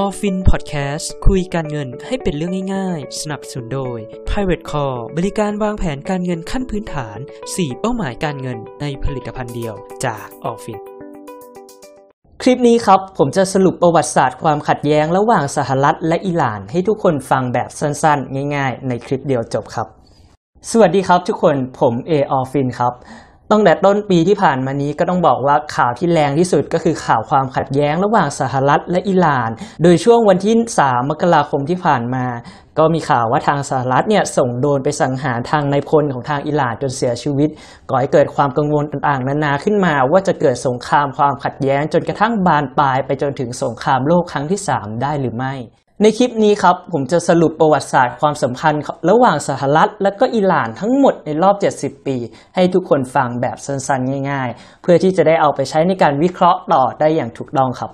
ออฟฟินพอดแคสต์คุยการเงินให้เป็นเรื่องง่ายๆ สนับสนุนโดย Private Call บริการวางแผนการเงินขั้นพื้นฐาน 4 เป้าหมายการเงินในผลิตภัณฑ์เดียวจากออฟฟินคลิปนี้ครับ ผมจะสรุปประวัติศาสตร์ความขัดแย้งระหว่างสหรัฐและอิหร่าน ให้ทุกคนฟังแบบสั้นๆ ง่ายๆ ในคลิปเดียวจบครับ สวัสดีครับทุกคนผมเอออฟฟินครับ ตั้งแต่ต้นปีที่ผ่านมานี้ก็ต้องบอกว่าข่าวที่แรงที่สุดก็คือข่าวความขัดแย้งระหว่างสหรัฐและอิหร่าน โดยช่วงวันที่ 3 มกราคมที่ผ่านมา ก็มีข่าวว่าทางสหรัฐเนี่ยส่งโดนไปสังหารทางในพลของทางอิหร่านจนเสียชีวิต ก่อให้เกิดความกังวลต่างๆ นานาขึ้นมาว่าจะเกิดสงครามความขัดแย้งจนกระทั่งบานปลายไปจนถึงสงครามโลกครั้งที่ 3 ได้หรือไม่ ในคลิปนี้ครับผมจะสรุปประวัติศาสตร์ความสัมพันธ์ ระหว่างสหรัฐ และก็อิหร่านทั้งหมดในรอบ 70 ปี ให้ทุกคนฟังแบบสั้นๆ ง่าย ๆ เพื่อที่จะได้เอาไปใช้ในการวิเคราะห์ต่อได้อย่างถูกต้องครับ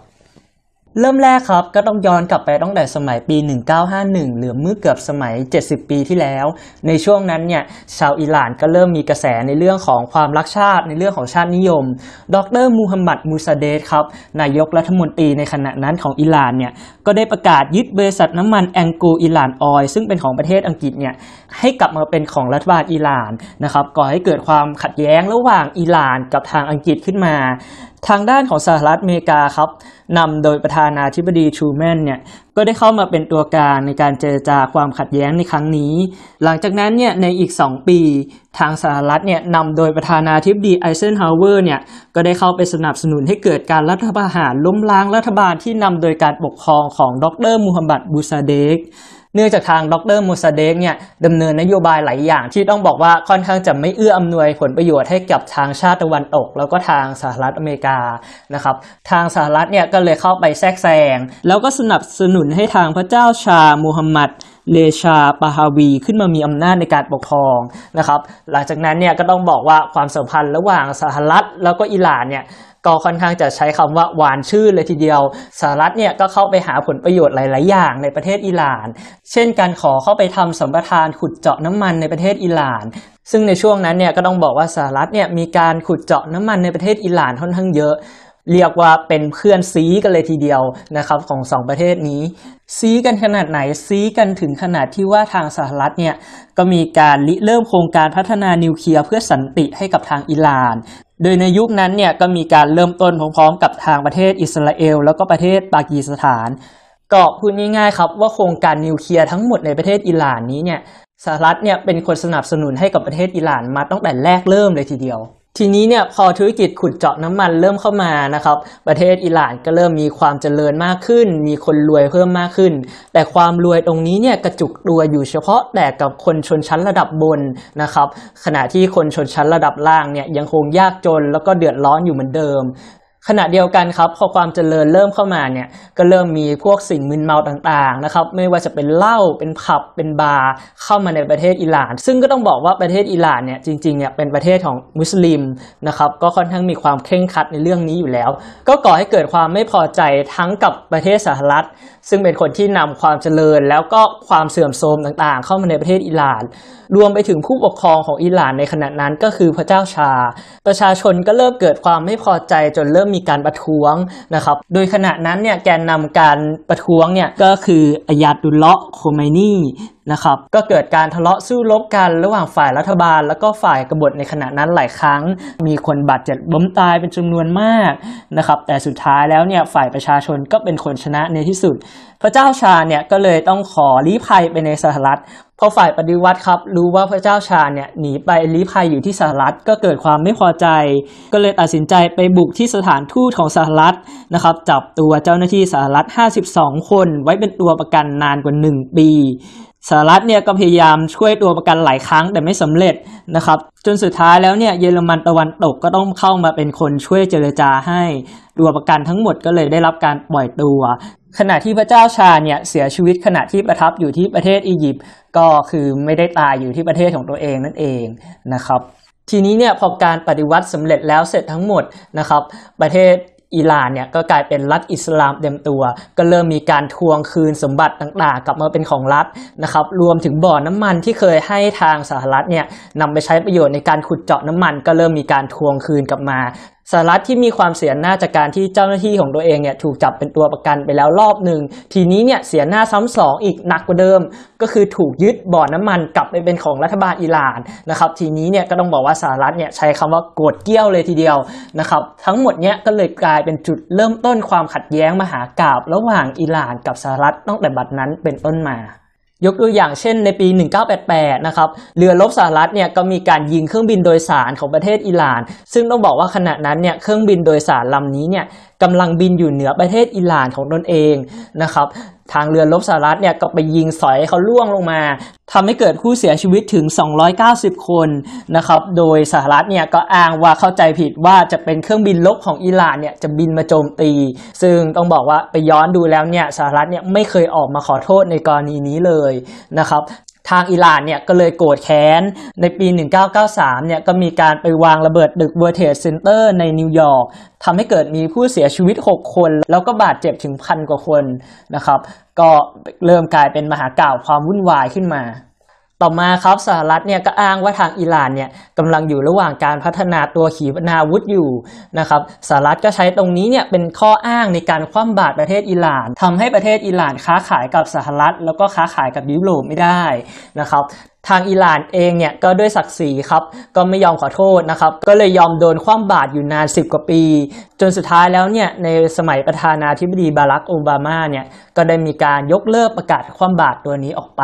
เริ่มแรกครับก็ต้องย้อนกลับไปตั้งแต่สมัยปี 1951 หรือเมื่อเกือบสมัย 70 ปีที่แล้ว ในช่วงนั้นเนี่ยชาวอิหร่านก็เริ่มมีกระแสในเรื่องของความรักชาติในเรื่องของชาตินิยม ดรมูฮัมหมัดมูซาเดสครับนายกรัฐมนตรีในขณะนั้นของอิหร่านเนี่ยก็ได้ประกาศยึดบริษัทน้ำมันแองโกอิหร่านออยซึ่งเป็นของประเทศอังกฤษเนี่ยให้กลับมาเป็นของรัฐบาลอิหร่านนะครับก่อให้เกิดความขัดแย้งระหว่างอิหร่านกับทางอังกฤษขึ้นมา ทางด้านของสหรัฐอเมริกาครับนำโดยประธานาธิบดีทรูแมนเนี่ยก็ได้เข้ามาเป็นตัวกลางในการเจรจาความขัดแย้งในครั้งนี้ หลังจากนั้นเนี่ยในอีก 2 ปี ทางสหรัฐเนี่ยนำโดยประธานาธิบดีไอเซนฮาวเวอร์เนี่ยก็ได้เข้าไปสนับสนุนให้เกิดการรัฐประหารล้มล้างรัฐบาลที่นำโดยการปกครองของดร.มูฮัมหมัดมูซาเดก เนื่องจากทางดร.มูซาเดกเนี่ยดำเนินนโยบายหลายอย่าง ที่ต้องบอกว่าค่อนข้างจะไม่เอื้ออำนวยผลประโยชน์ให้กับทางชาติตะวันตก แล้วก็ทางสหรัฐอเมริกานะครับทางสหรัฐเนี่ยก็เลยเข้าไปแทรกแซงแล้วก็สนับสนุนให้ทางพระเจ้าชามูฮัมหมัด เลชาปาฮาวี ขึ้นมามีอำนาจในการปกครองนะครับ หลังจากนั้นเนี่ยก็ต้องบอกว่าความสัมพันธ์ระหว่างสหรัฐแล้วก็อิหร่านเนี่ยก็ค่อนข้างจะใช้คำว่าหวานชื่อเลยทีเดียวสหรัฐเนี่ยก็เข้าไปหาผลประโยชน์หลาย ๆ อย่างในประเทศอิหร่าน เช่นการขอเข้าไปทำสัมปทานขุดเจาะน้ำมันในประเทศอิหร่าน ซึ่งในช่วงนั้นเนี่ยก็ต้องบอกว่าสหรัฐเนี่ยมีการขุดเจาะน้ำมันในประเทศอิหร่านค่อนข้างเยอะ เรียกว่าเป็นเพื่อนซีกันเลยทีเดียวนะครับของสองประเทศนี้ซีกันขนาดไหนซีกันถึงขนาดที่ว่าทางสหรัฐเนี่ยก็มีการริเริ่มโครงการพัฒนานิวเคลียร์เพื่อสันติให้กับทางอิหร่าน โดยในยุคนั้นเนี่ยก็มีการเริ่มต้นพร้อมๆ กับทางประเทศอิสราเอล แล้วก็ประเทศปากีสถาน ก็พูดง่ายๆครับว่าโครงการนิวเคลียร์ทั้งหมดในประเทศอิหร่านนี้เนี่ยสหรัฐเนี่ยเป็นคนสนับสนุนให้กับประเทศอิหร่านมาตั้งแต่แรกเริ่มเลยทีเดียว ทีนี้เนี่ยพอธุรกิจขุดเจาะน้ำมันเริ่มเข้ามานะครับ ประเทศอิหร่านก็เริ่มมีความเจริญมากขึ้น มีคนรวยเพิ่มมากขึ้น แต่ความรวยตรงนี้เนี่ยกระจุกตัวอยู่เฉพาะแต่กับคนชนชั้นระดับบนนะครับ ขณะที่คนชนชั้นระดับล่างเนี่ยยังคงยากจนแล้วก็เดือดร้อนอยู่เหมือนเดิม ขณะเดียวกันครับพอความเจริญเริ่มเข้ามาเนี่ยก็เริ่มมีพวกสิ่งมึนเมาต่างๆนะครับไม่ว่าจะเป็นเหล้าเป็นผับเป็นบาร์เข้ามาในประเทศอิหร่าน ซึ่งก็ต้องบอกว่าประเทศอิหร่านเนี่ยจริงๆเนี่ยเป็นประเทศของมุสลิมนะครับก็ค่อนข้างมีความเคร่งครัดในเรื่องนี้อยู่แล้ว ก็ก่อให้เกิดความไม่พอใจทั้งกับประเทศสหรัฐ ซึ่งเป็นคนที่นำความเจริญแล้วก็ความเสื่อมโทรมต่างๆ เข้ามาในประเทศอิหร่าน รวมไปถึงผู้ปกครองของอิหร่านในขณะนั้นก็คือพระเจ้าชา ประชาชนก็เริ่มเกิดความไม่พอใจจนเริ่มมีการประท้วงนะครับ โดยขณะนั้นเนี่ยแกนนำการประท้วงเนี่ยก็คืออายาดุลเลาะโคไมนีนะครับก็เกิดการทะเลาะสู้รบกันระหว่างฝ่ายรัฐบาล แล้วก็ฝ่ายกบฏในขณะนั้นหลายครั้ง มีคนบาดเจ็บล้มตายเป็นจำนวนมากนะครับแต่สุดท้ายแล้วเนี่ยฝ่ายประชาชนก็เป็นคนชนะในที่สุด พระเจ้าชาเนี่ยก็เลยต้องขอลี้ภัยไปในสหรัฐพอฝ่ายปฏิวัติครับรู้ว่าพระเจ้าชาเนี่ยหนีไปลี้ภัยอยู่ที่สหรัฐก็เกิดความไม่พอใจ ก็เลยตัดสินใจไปบุกที่สถานทูตของสหรัฐนะครับจับตัวเจ้าหน้าที่สหรัฐ 52 คนไว้เป็นตัวประกันนานกว่า 1 ปี สหรัฐเนี่ยก็พยายามช่วยตัวประกันหลายครั้งแต่ไม่สำเร็จนะครับ จนสุดท้ายแล้วเนี่ยเยอรมันตะวันตกก็ต้องเข้ามาเป็นคนช่วยเจรจาให้ตัวประกันทั้งหมดก็เลยได้รับการปล่อยตัว ขณะที่พระเจ้าชาเนี่ยเสียชีวิตขณะที่ประทับอยู่ที่ประเทศอียิปต์ก็คือไม่ได้ตายอยู่ที่ประเทศของตัวเองนั่นเองนะครับทีนี้เนี่ยพอการปฏิวัติสำเร็จแล้วเสร็จทั้งหมดนะครับ ประเทศ อิหร่านเนี่ยก็กลายเป็นรัฐอิสลามเต็มตัว ก็เริ่มมีการทวงคืนสมบัติต่างๆ กลับมาเป็นของรัฐนะครับรวมถึงบ่อน้ำมันที่เคยให้ทางสหรัฐเนี่ยนำไปใช้ประโยชน์ในการขุดเจาะน้ำมัน ก็เริ่มมีการทวงคืนกลับมาสหรัฐที่มีความเสียหน้าจากการที่เจ้าหน้าที่ของตัวเองเนี่ยถูกจับเป็นตัวประกันไปแล้วรอบหนึ่งทีนี้เนี่ยเสียหน้าซ้ำสองอีกหนักกว่าเดิม ก็คือถูกยึดบ่อน้ำมันกลับไปเป็นของรัฐบาลอิหร่านนะครับทีนี้เนี่ยก็ต้องบอกว่าสหรัฐเนี่ยใช้คำว่าโกรธเกี้ยวเลยทีเดียวนะครับทั้งหมดเนี่ยก็เลยกลายเป็นจุดเริ่มต้นความขัดแย้งมหากาบระหว่างอิหร่านกับสหรัฐตั้งแต่บัดนั้นเป็นต้นมา ยกตัวอย่างเช่นในปี 1988 นะครับ เรือรบสหรัฐเนี่ยก็มีการยิงเครื่องบินโดยสารของประเทศอิหร่าน ซึ่งต้องบอกว่าขณะนั้นเนี่ยเครื่องบินโดยสารลำนี้เนี่ยกำลังบินอยู่เหนือประเทศอิหร่านของตนเองนะครับ ทางเรือลบสหรัฐเนี่ยก็ไปยิงสอยเขาล่วงลงมาทำให้เกิดผู้เสียชีวิตถึง 290 คนนะครับโดยสหรัฐเนี่ยก็อ้างว่าเข้าใจผิดว่าจะเป็นเครื่องบินรบของอิหร่านเนี่ยจะบินมาโจมตี ซึ่งต้องบอกว่าไปย้อนดูแล้วเนี่ยสหรัฐเนี่ยไม่เคยออกมาขอโทษในกรณีนี้เลยนะครับ ทางอิหร่านเนี่ยก็เลยโกรธแค้น ในปี 1993 เนี่ยก็มีการไปวางระเบิดตึก World Trade Center ในนิวยอร์กทำให้เกิดมีผู้เสียชีวิต 6 คน แล้วก็บาดเจ็บถึงพันกว่าคนนะครับ ก็เริ่มกลายเป็นมหากาพย์ความวุ่นวายขึ้นมา ต่อมาครับสหรัฐเนี่ยก็อ้างว่าทางอิหร่านเนี่ยกำลังอยู่ระหว่างการพัฒนาตัวขีปนาวุธอยู่นะครับสหรัฐก็ใช้ตรงนี้เนี่ยเป็นข้ออ้างในการคว่ำบาตรประเทศอิหร่านทำให้ประเทศอิหร่านค้าขายกับสหรัฐ แล้วก็ค้าขายกับยุโรปไม่ได้นะครับทางอิหร่านเองเนี่ยก็ด้วยศักดิ์ศรีครับก็ไม่ยอมขอโทษนะครับก็เลยยอมโดนคว่ำบาตรอยู่นาน 10 กว่าปี จนสุดท้ายแล้วเนี่ยในสมัยประธานาธิบดีบารักโอบามาเนี่ยก็ได้มีการยกเลิกประกาศคว่ำบาตรตัวนี้ออกไป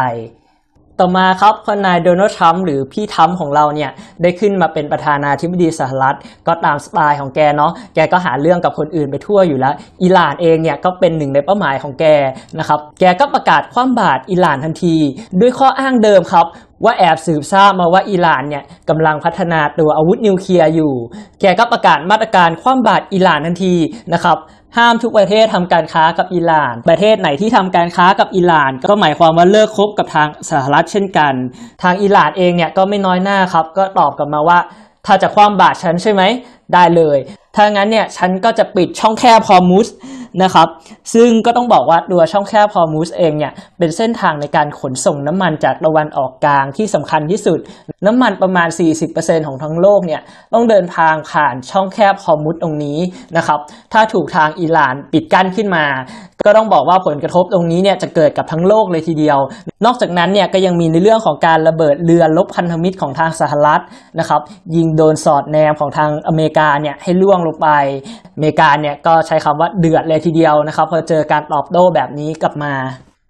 ต่อมาครับพอนายโดนัลด์ทรัมป์หรือพี่ทรัมป์ของเราเนี่ยได้ขึ้นมาเป็นประธานาธิบดีสหรัฐ ก็ตามสไตล์ของแกเนาะแกก็หาเรื่องกับคนอื่นไปทั่วอยู่แล้ว อิหร่านเองเนี่ยก็เป็นหนึ่งในเป้าหมายของแกนะครับแกก็ประกาศคว่ำบาตรอิหร่านทันที ด้วยข้ออ้างเดิมครับว่าแอบสืบทราบมาว่าอิหร่านเนี่ยกำลังพัฒนาตัวอาวุธนิวเคลียร์อยู่ แกก็ประกาศมาตรการคว่ำบาตรอิหร่านทันทีนะครับ ห้ามทุกประเทศทำการค้ากับอิหร่าน ประเทศไหนที่ทำการค้ากับอิหร่าน ก็หมายความว่าเลิกคบกับทางสหรัฐเช่นกัน ทางอิหร่านเองเนี่ยก็ไม่น้อยหน้าครับ ก็ตอบกลับมาว่า ถ้าจะคว่ำบาตรฉันใช่ไหม ได้เลย ถ้างั้นเนี่ยฉันก็จะปิดช่องแคบฮอมุสนะครับ ซึ่งก็ต้องบอกว่าตัวช่องแคบฮอมุสเองเนี่ยเป็นเส้นทางในการขนส่งน้ำมันจากตะวันออกกลางที่สำคัญที่สุด น้ำมันประมาณ 40%ของทั้งโลกเนี่ยต้องเดินทางผ่านช่องแคบฮอมุสตรงนี้นะครับ ถ้าถูกทางอิหร่านปิดกั้นขึ้นมา ก็ต้องบอกว่าผลกระทบตรงนี้เนี่ยจะเกิดกับทั้งโลกเลยทีเดียว นอกจากนั้นเนี่ยก็ยังมีในเรื่องของการระเบิดเรือลบพันธมิตรของทางสหรัฐนะครับ ยิงโดนสอดแนมของทางอเมริกาเนี่ยให้ล่วงลงไปอเมริกาเนี่ยก็ใช้คำว่าเดือดเลยทีเดียวนะครับพอเจอการตอบโต้แบบนี้กลับมา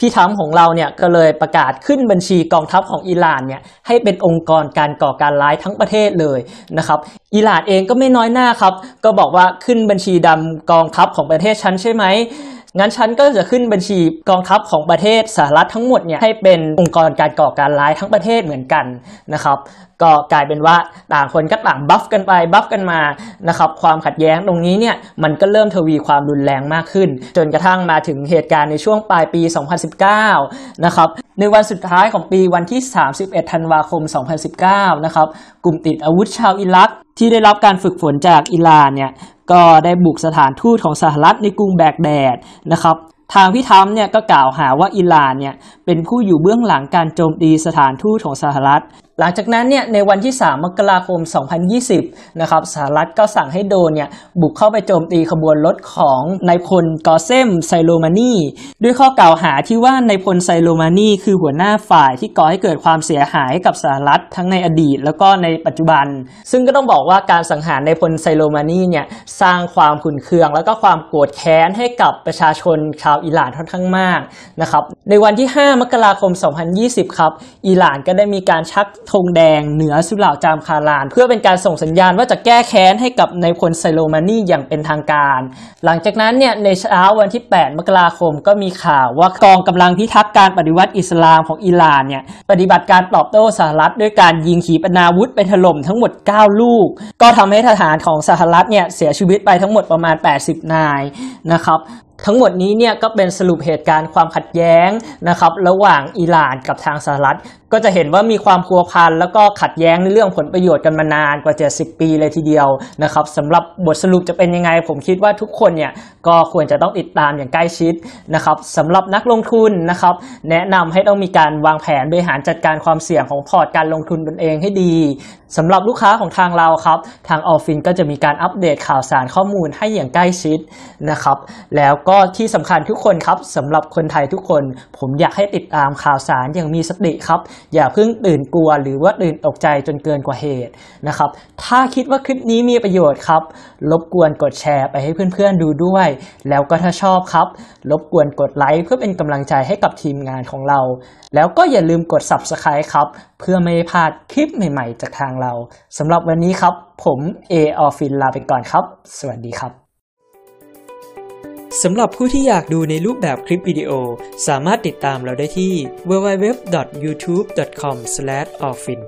พี่ทั้มของเราเนี่ยก็เลยประกาศขึ้นบัญชีกองทัพของอิหร่านเนี่ยให้เป็นองค์กรการก่อการร้ายทั้งประเทศเลยนะครับอิหร่านเองก็ไม่น้อยหน้าครับ ก็บอกว่าขึ้นบัญชีดำกองทัพของประเทศฉันใช่ไหม งั้นฉันก็จะขึ้นบัญชีกองทัพของประเทศสหรัฐทั้งหมดเนี่ยให้เป็นองค์กรการก่อการร้ายทั้งประเทศเหมือนกันนะครับก็กลายเป็นว่าต่างคนก็ต่างบัฟกันไปบัฟกันมานะครับความขัดแย้งตรงนี้เนี่ยมันก็เริ่มทวีความรุนแรงมากขึ้น จนกระทั่งมาถึงเหตุการณ์ในช่วงปลายปี 2019 นะครับในวันสุดท้ายของปีวันที่ 31 ธันวาคม 2019 นะครับกลุ่มติดอาวุธชาวอิรักที่ได้รับการฝึกฝนจากอิหร่านเนี่ย ก็ได้บุกสถานทูตของสหรัฐในกรุงแบกแดดนะครับ ทางพี่ทัมเนี่ยก็กล่าวหาว่าอิหร่านเนี่ย เป็นผู้อยู่เบื้องหลังการโจมตีสถานทูตของสหรัฐ หลังจากนั้นเนี่ยในวันที่ 3 มกราคม 2020 นะครับสหรัฐก็สั่งให้โดรนเนี่ยบุกเข้าไปโจมตีขบวนรถของนายพลกอเซมโซไลมานีด้วยข้อกล่าวหาที่ว่านายพลโซไลมานีคือหัวหน้าฝ่ายที่ก่อให้เกิดความเสียหายให้กับสหรัฐทั้งในอดีต แล้วก็ในปัจจุบัน ซึ่งก็ต้องบอกว่าการสังหารนายพลโซไลมานีเนี่ยสร้างความขุ่นเคือง แล้วก็ความโกรธแค้นให้กับประชาชนชาวอิหร่านค่อนข้างมากนะครับในวันที่ 5มกราคม 2020 ครับ อิหร่านก็ได้มีการชักธงแดงเหนือสุเหร่าจามคาราน เพื่อเป็นการส่งสัญญาณว่าจะแก้แค้นให้กับนายพลไซโลมานีอย่างเป็นทางการ หลังจากนั้นเนี่ยในเช้าวันที่ 8 มกราคมก็มีข่าวว่ากองกำลังพิทักษ์การปฏิวัติอิสลามของอิหร่านเนี่ยปฏิบัติการตอบโต้สหรัฐด้วยการยิงขีปนาวุธไปถล่มทั้งหมด 9 ลูก ก็ทำให้ทหารของสหรัฐเนี่ยเสียชีวิตไปทั้งหมดประมาณ 80 นายนะครับ ทั้งหมดนี้เนี่ยก็เป็นสรุปเหตุการณ์ความขัดแย้งนะครับระหว่างอิหร่านกับทางสหรัฐ ก็จะเห็นว่ามีความพัวพันแล้วก็ขัดแย้งในเรื่องผลประโยชน์กันมานานกว่า 70 ปีเลยทีเดียวนะครับสำหรับบทสรุปจะเป็นยังไง ผมคิดว่าทุกคนเนี่ยก็ควรจะต้องติดตามอย่างใกล้ชิดนะครับสำหรับนักลงทุนนะครับแนะนำให้ต้องมีการวางแผนบริหารจัดการความเสี่ยงของพอร์ตการลงทุนตนเองให้ดีสำหรับลูกค้าของทางเราครับทางออฟฟินก็จะมีการอัปเดตข่าวสารข้อมูลให้อย่างใกล้ชิดนะครับแล้วก็ที่สำคัญทุกคนครับสำหรับคนไทยทุกคน ผมอยากให้ติดตามข่าวสารอย่างมีสติครับ อย่าเพิ่งตื่นกลัวหรือว่าตื่นตกใจจนเกินกว่าเหตุนะครับ ถ้าคิดว่าคลิปนี้มีประโยชน์ครับ รบกวนกดแชร์ไปให้เพื่อนๆดูด้วย แล้วก็ถ้าชอบครับ รบกวนกดไลค์เพื่อเป็นกำลังใจให้กับทีมงานของเรา แล้วก็อย่าลืมกด Subscribe ครับ เพื่อไม่ให้พลาดคลิปใหม่ ๆ จากทางเราสำหรับวันนี้ครับ ผมเอออฟฟินลาไปก่อนครับ สวัสดีครับ สำหรับผู้ที่อยากดูในรูปแบบคลิปวิดีโอ สามารถติดตามเราได้ที่ www.youtube.com/orphin